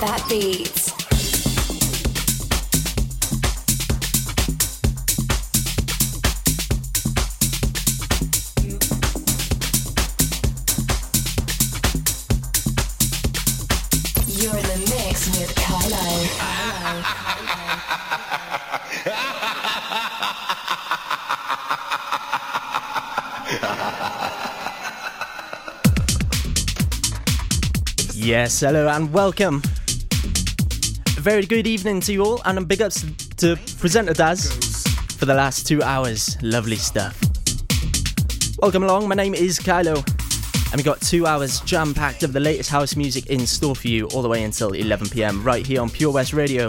That beat. You're in the mix with Kailo. Yes, hello and welcome. Very good evening to you all, and a big ups to presenter Daz for the last two hours. Lovely stuff. Welcome along, my name is Kailo, and we got two hours jam packed of the latest house music in store for you all the way until 11 pm right here on Pure West Radio.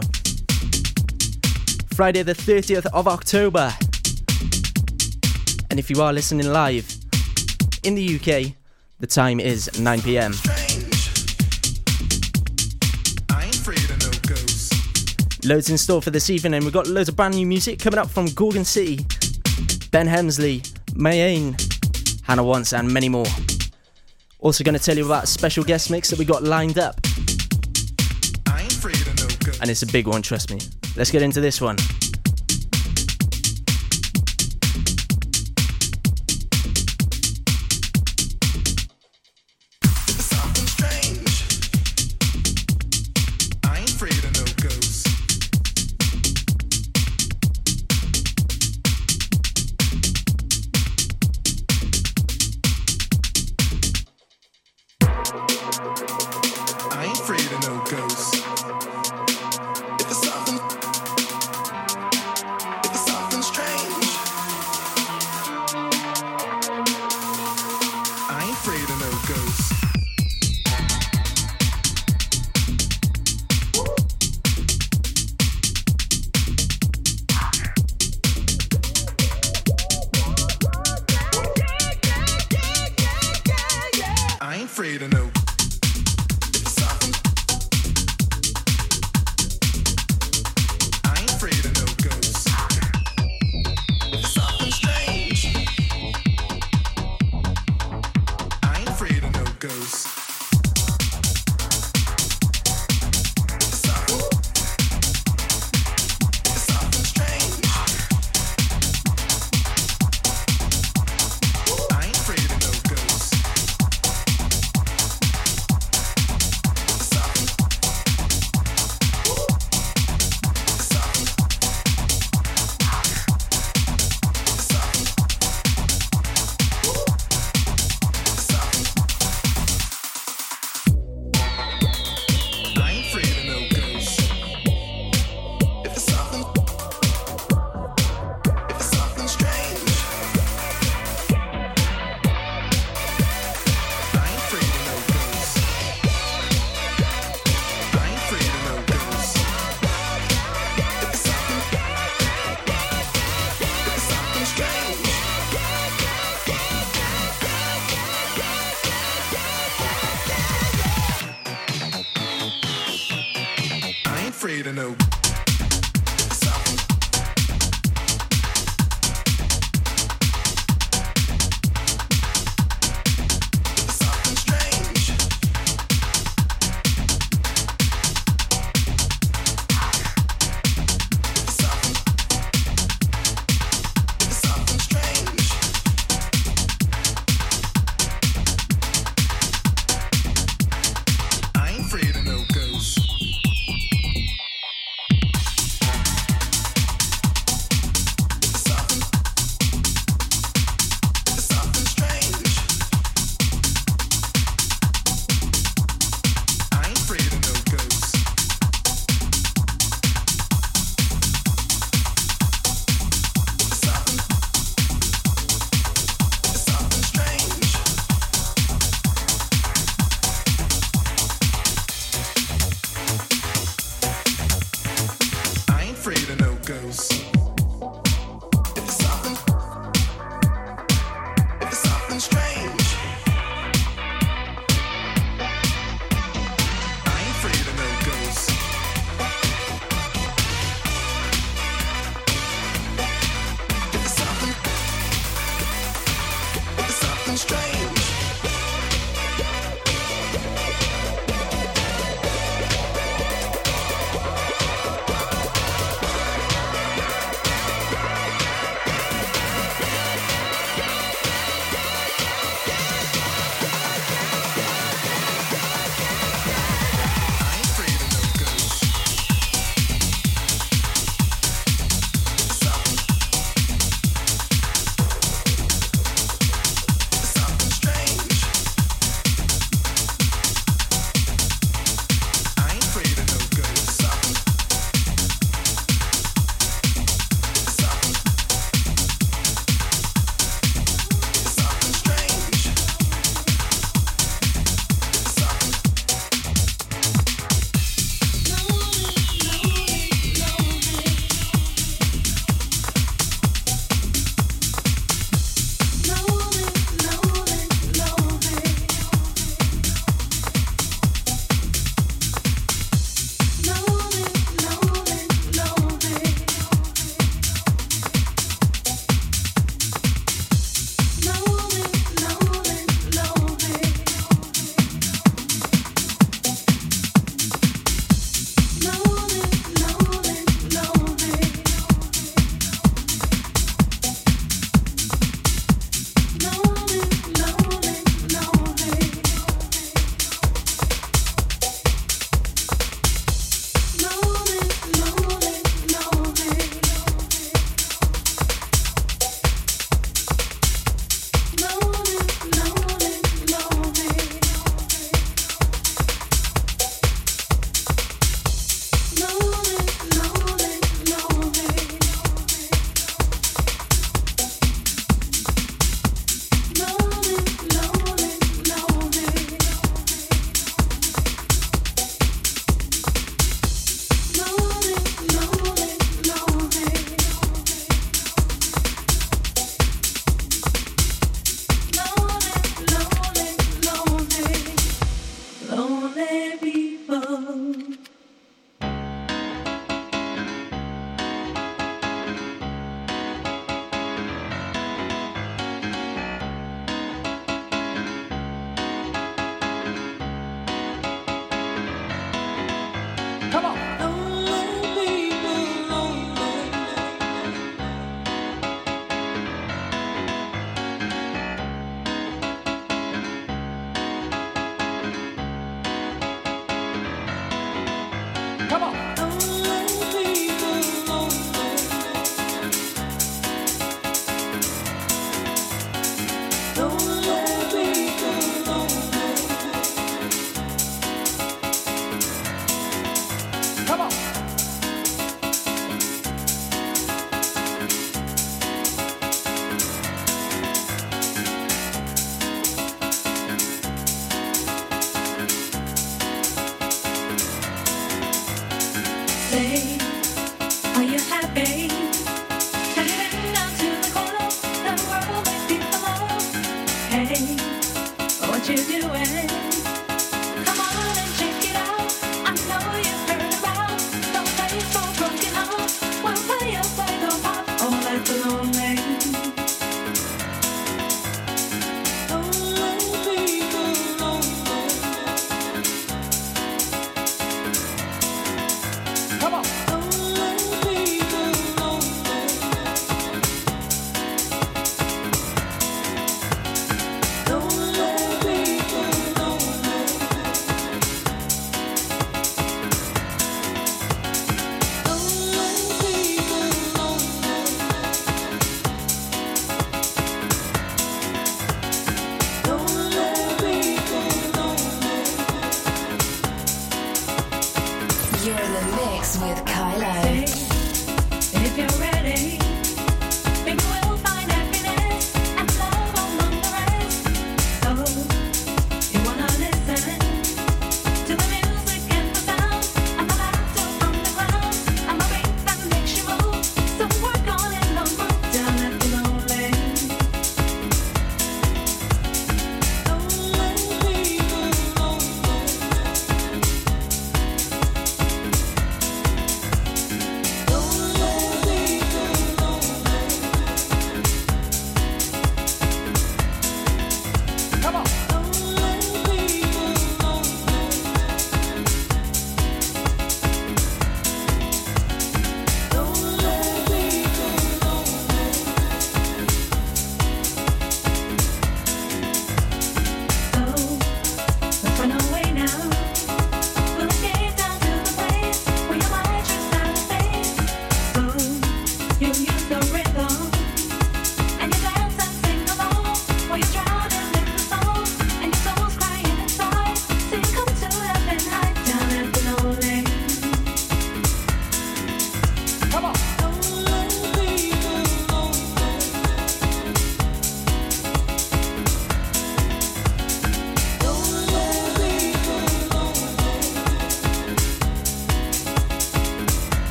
Friday, the 30th of October. And if you are listening live in the UK, the time is 9 pm. Loads in store for this evening. And we've got loads of brand new music coming up from Gorgon City, Ben Hemsley, Mayane, Hannah Wants, and many more. Also, going to tell you about a special guest mix that we got lined up, I ain't of no and it's a big one, trust me. Let's get into this one.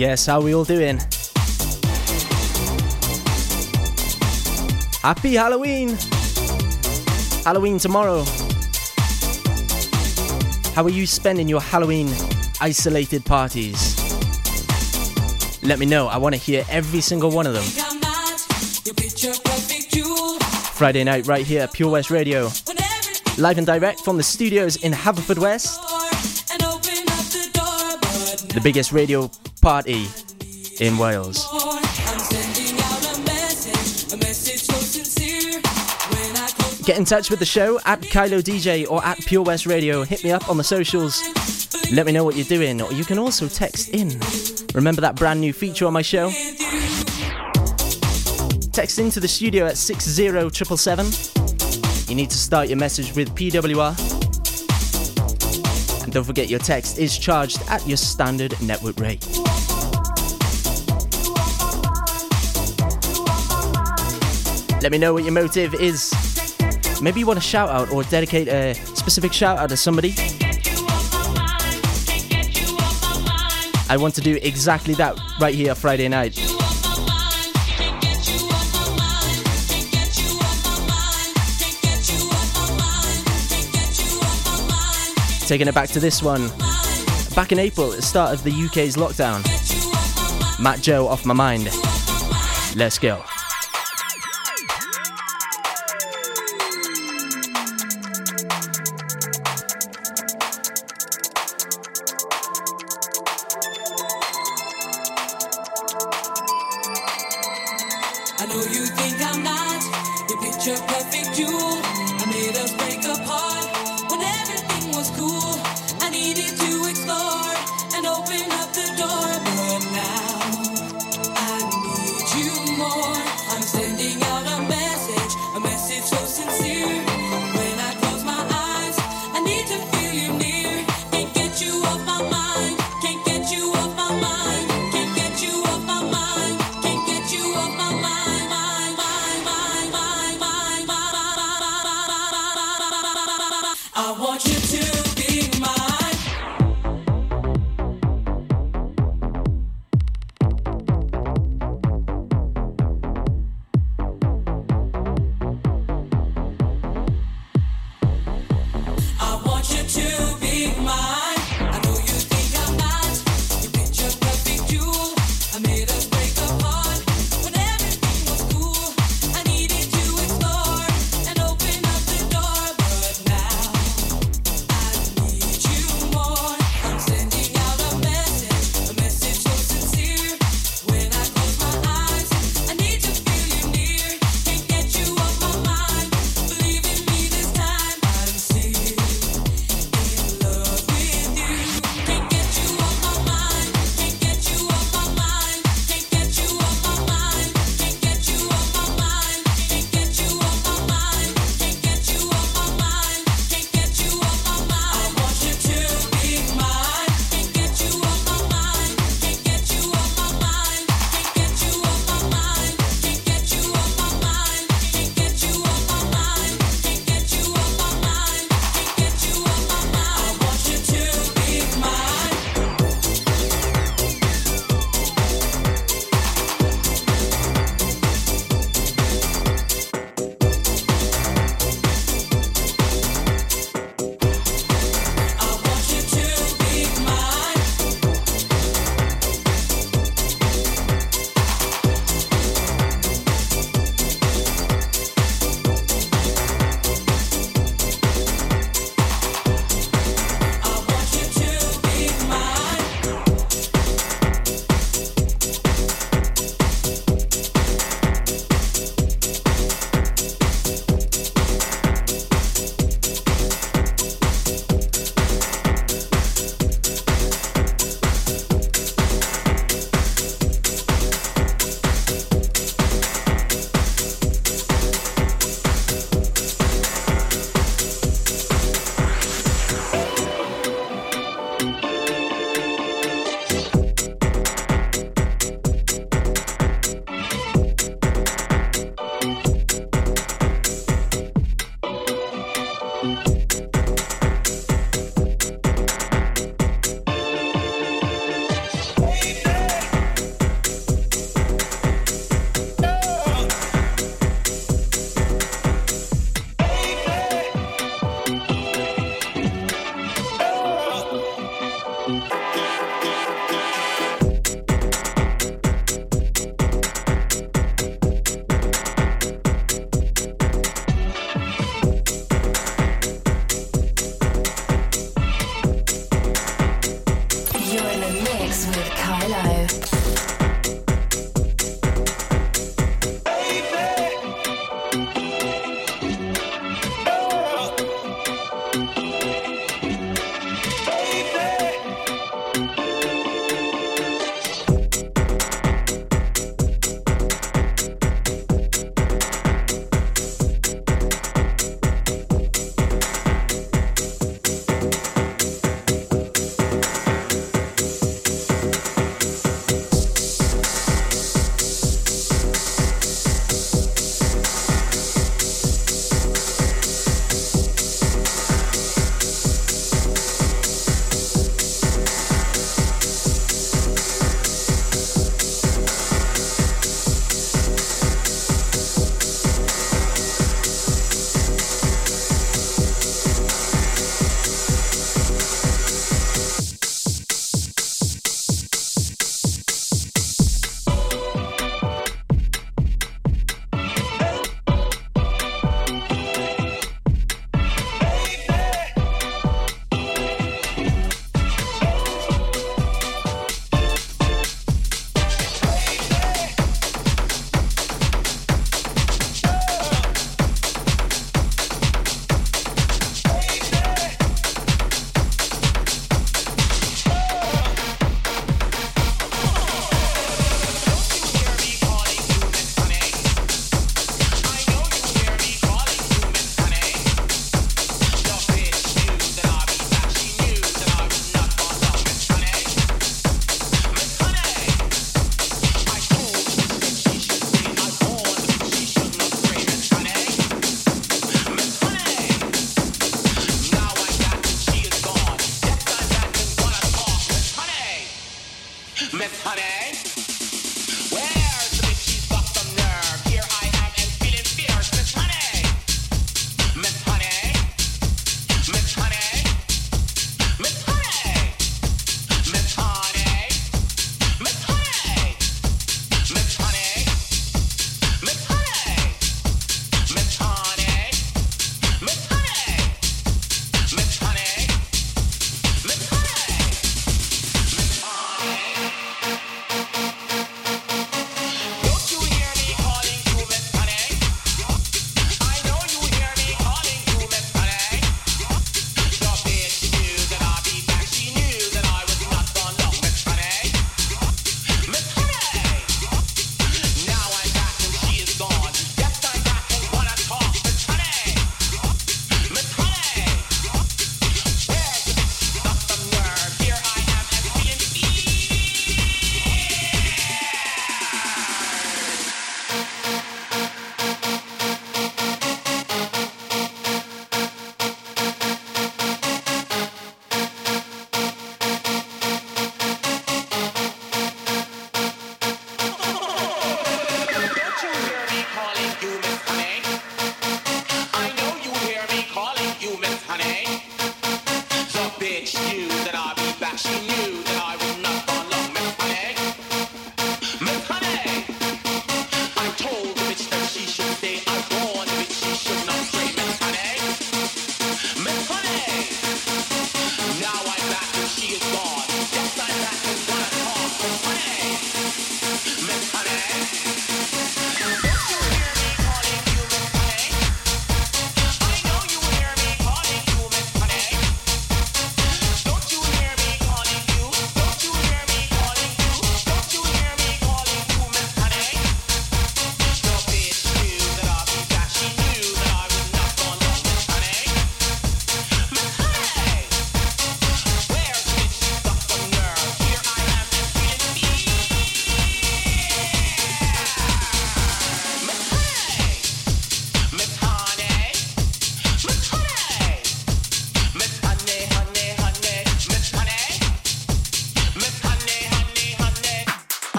Yes, how we all doing? Happy Halloween! Halloween tomorrow. How are you spending your Halloween isolated parties? Let me know. I want to hear every single one of them. Friday night, right here at Pure West Radio. Live and direct from the studios in Haverfordwest, the biggest radio party in Wales. Get in touch with the show at Kailo DJ or at Pure West Radio. Hit me up on the socials. Let me know what you're doing, or you can also text in. Remember that brand new feature on my show? Text into the studio at 60777. You need to start your message with PWR. And don't forget your text is charged at your standard network rate. Let me know what your motive is. Maybe you want a shout out or dedicate a specific shout out to somebody. I want to do exactly that right here Friday night. Taking it back to this one. Back in April, at the start of the UK's lockdown. Mat.Joe off my mind. Let's go.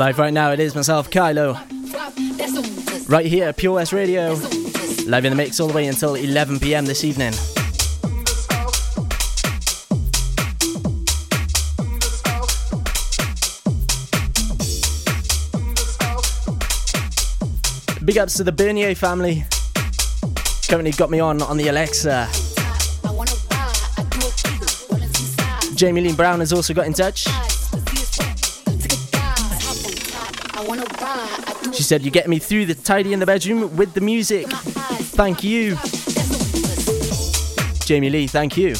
Live right now, it is myself, Kailo, right here at Pure West Radio, live in the mix all the way until 11 pm this evening. Big ups to the Bernier family. Currently got me on on the Alexa. Jamie Lee Brown has also got in touch. Said, You get me through the tidy in the bedroom with the music. Thank you. That's a pussy. Jamie Lee, thank you.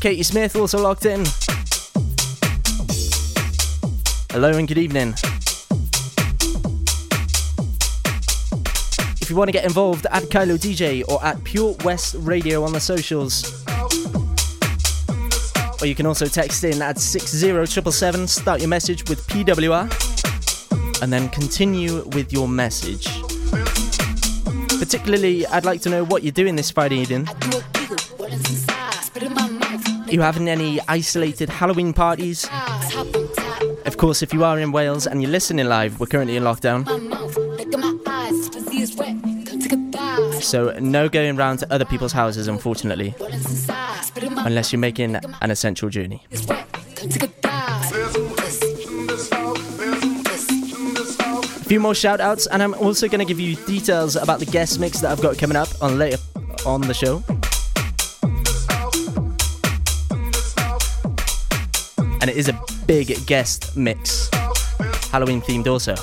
Katie Smith also locked in. Hello and good evening. If you want to get involved, at Kailo DJ or at Pure West Radio on the socials. Or you can also text in at 60777, start your message with PWR, and then continue with your message. Particularly, I'd like to know what you're doing this Friday evening. You having any isolated Halloween parties? Of course, if you are in Wales and you're listening live, we're currently in lockdown, so no going round to other people's houses, unfortunately, unless you're making an essential journey. Few more shout outs, and I'm also going to give you details about the guest mix that I've got coming up on later on the show. And it is a big guest mix, Halloween themed also.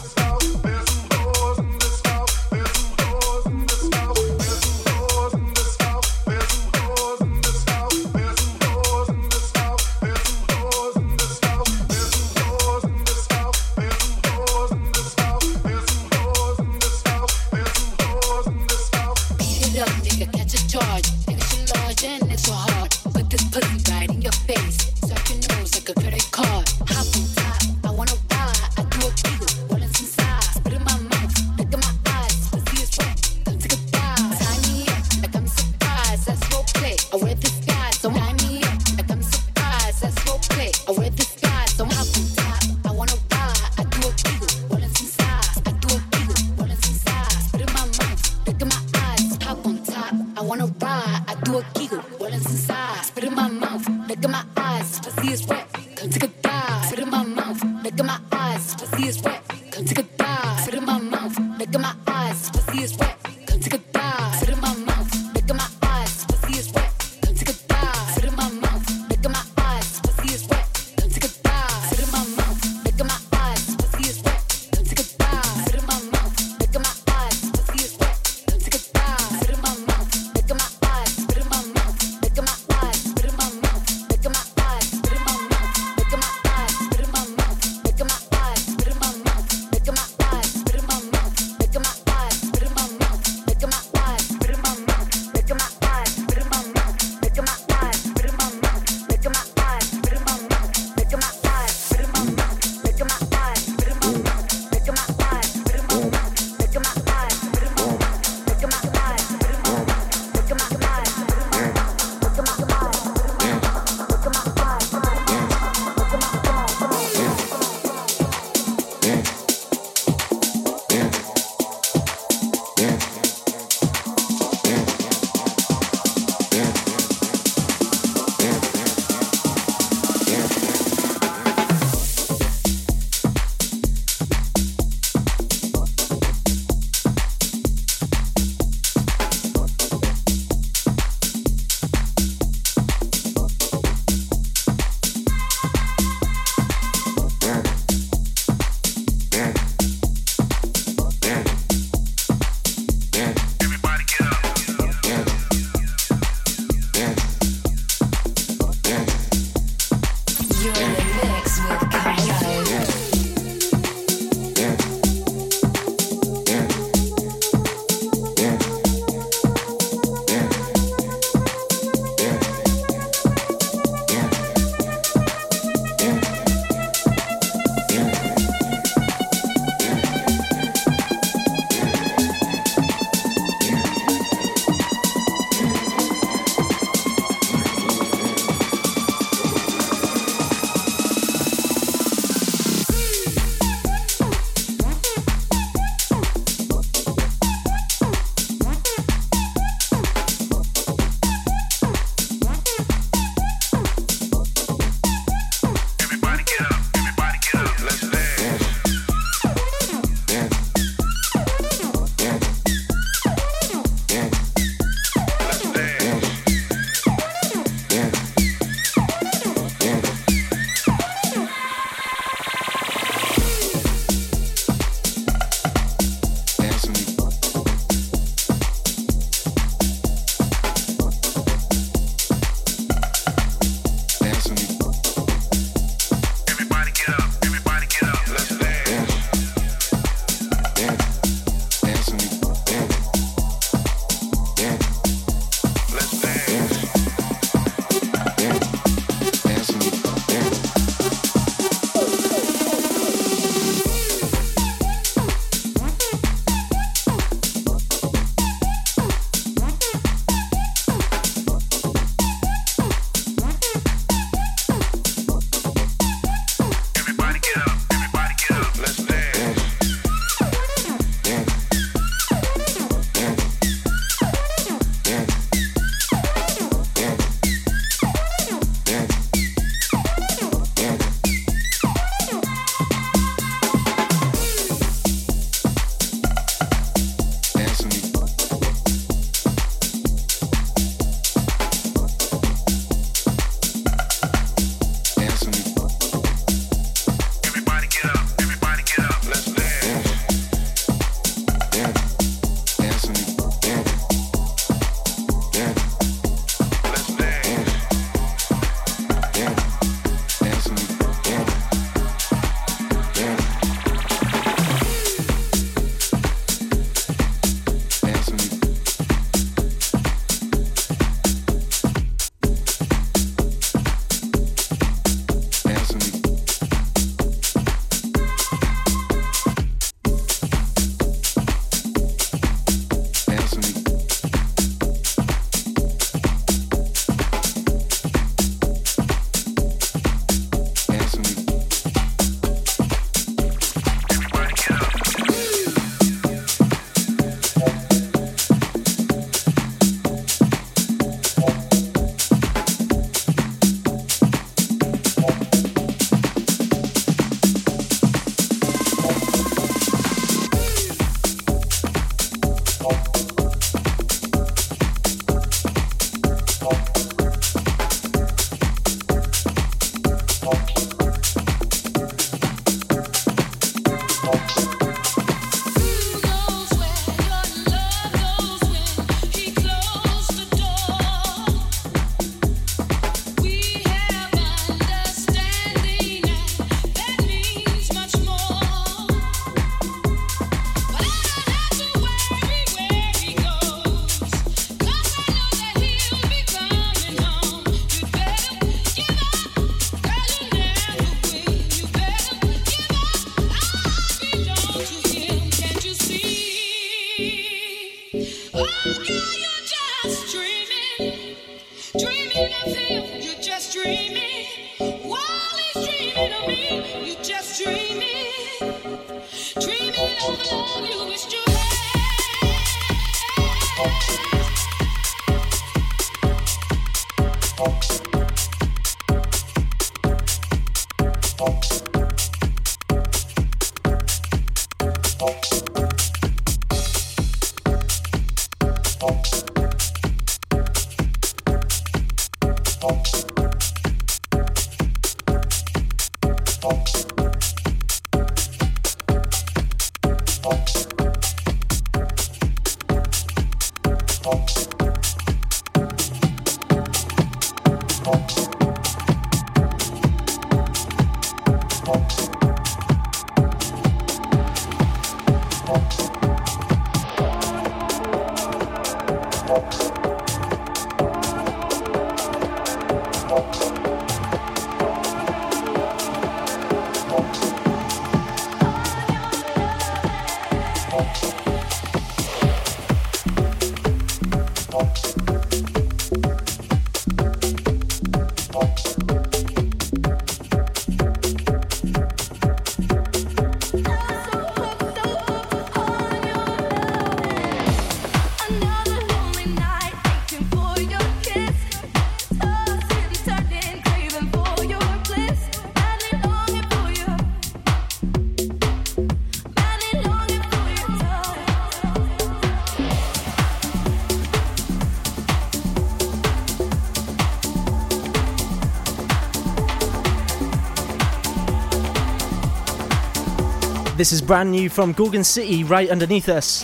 This is brand new from Gorgon City, right underneath us.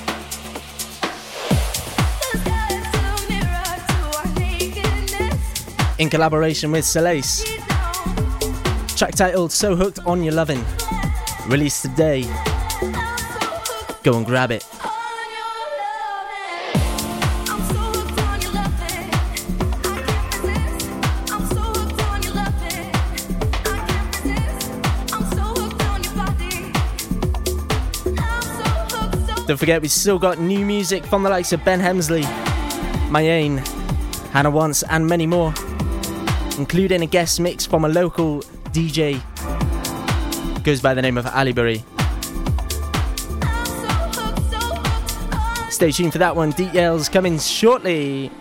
In collaboration with Solace. Track titled So Hooked on Your Lovin'. Released today. Go and grab it. Don't forget, we've still got new music from the likes of Ben Hemsley, Mayane, Hannah Wants, and many more, including a guest mix from a local DJ. Goes by the name of so Stay tuned for that one. Details coming shortly.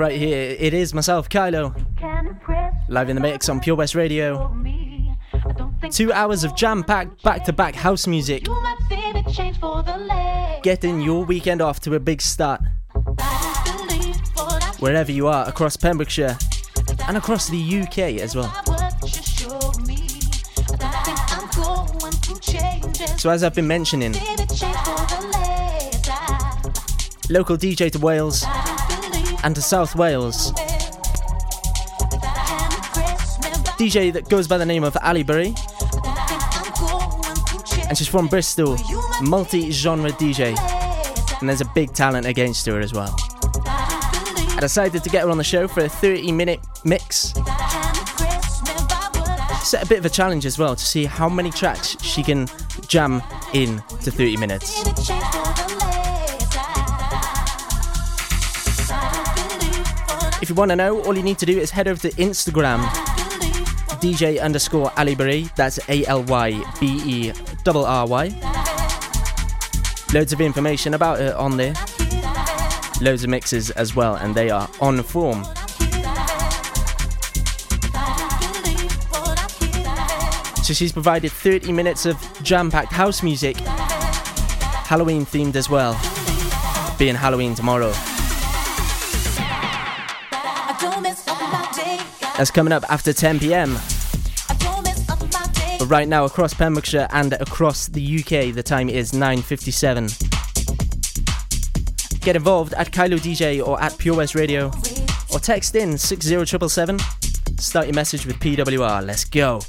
Right here, it is myself, Kailo, live in the mix on Pure West Radio. me. I don't think Two hours of jam packed back to back house music, You might see the change for the less. getting your weekend off to a big start I don't believe what I wherever you are across Pembrokeshire and across the UK as well. what you show me. I don't think I'm going through changes. So, as I've been mentioning, See the change for the less. I local DJ to Wales and to South Wales, DJ that goes by the name of Aly Berry, and she's from Bristol, multi genre DJ, and there's a big talent against her as well. I decided to get her on the show for a 30 minute mix. Set a bit of a challenge as well to see how many tracks she can jam in to 30 minutes. If you want to know, all you need to do is head over to Instagram, DJ underscore Aly Berry. That's A L Y B E R R Y. Loads of information about it on there. Loads of mixes as well, and they are on form. So she's provided 30 minutes of jam packed house music, Halloween themed as well, being Halloween tomorrow. That's coming up after 10 pm. But right now, across Pembrokeshire and across the UK, the time is 9.57. Get involved at Kailo DJ or at Pure West Radio or text in 60777. Start your message with PWR. Let's go.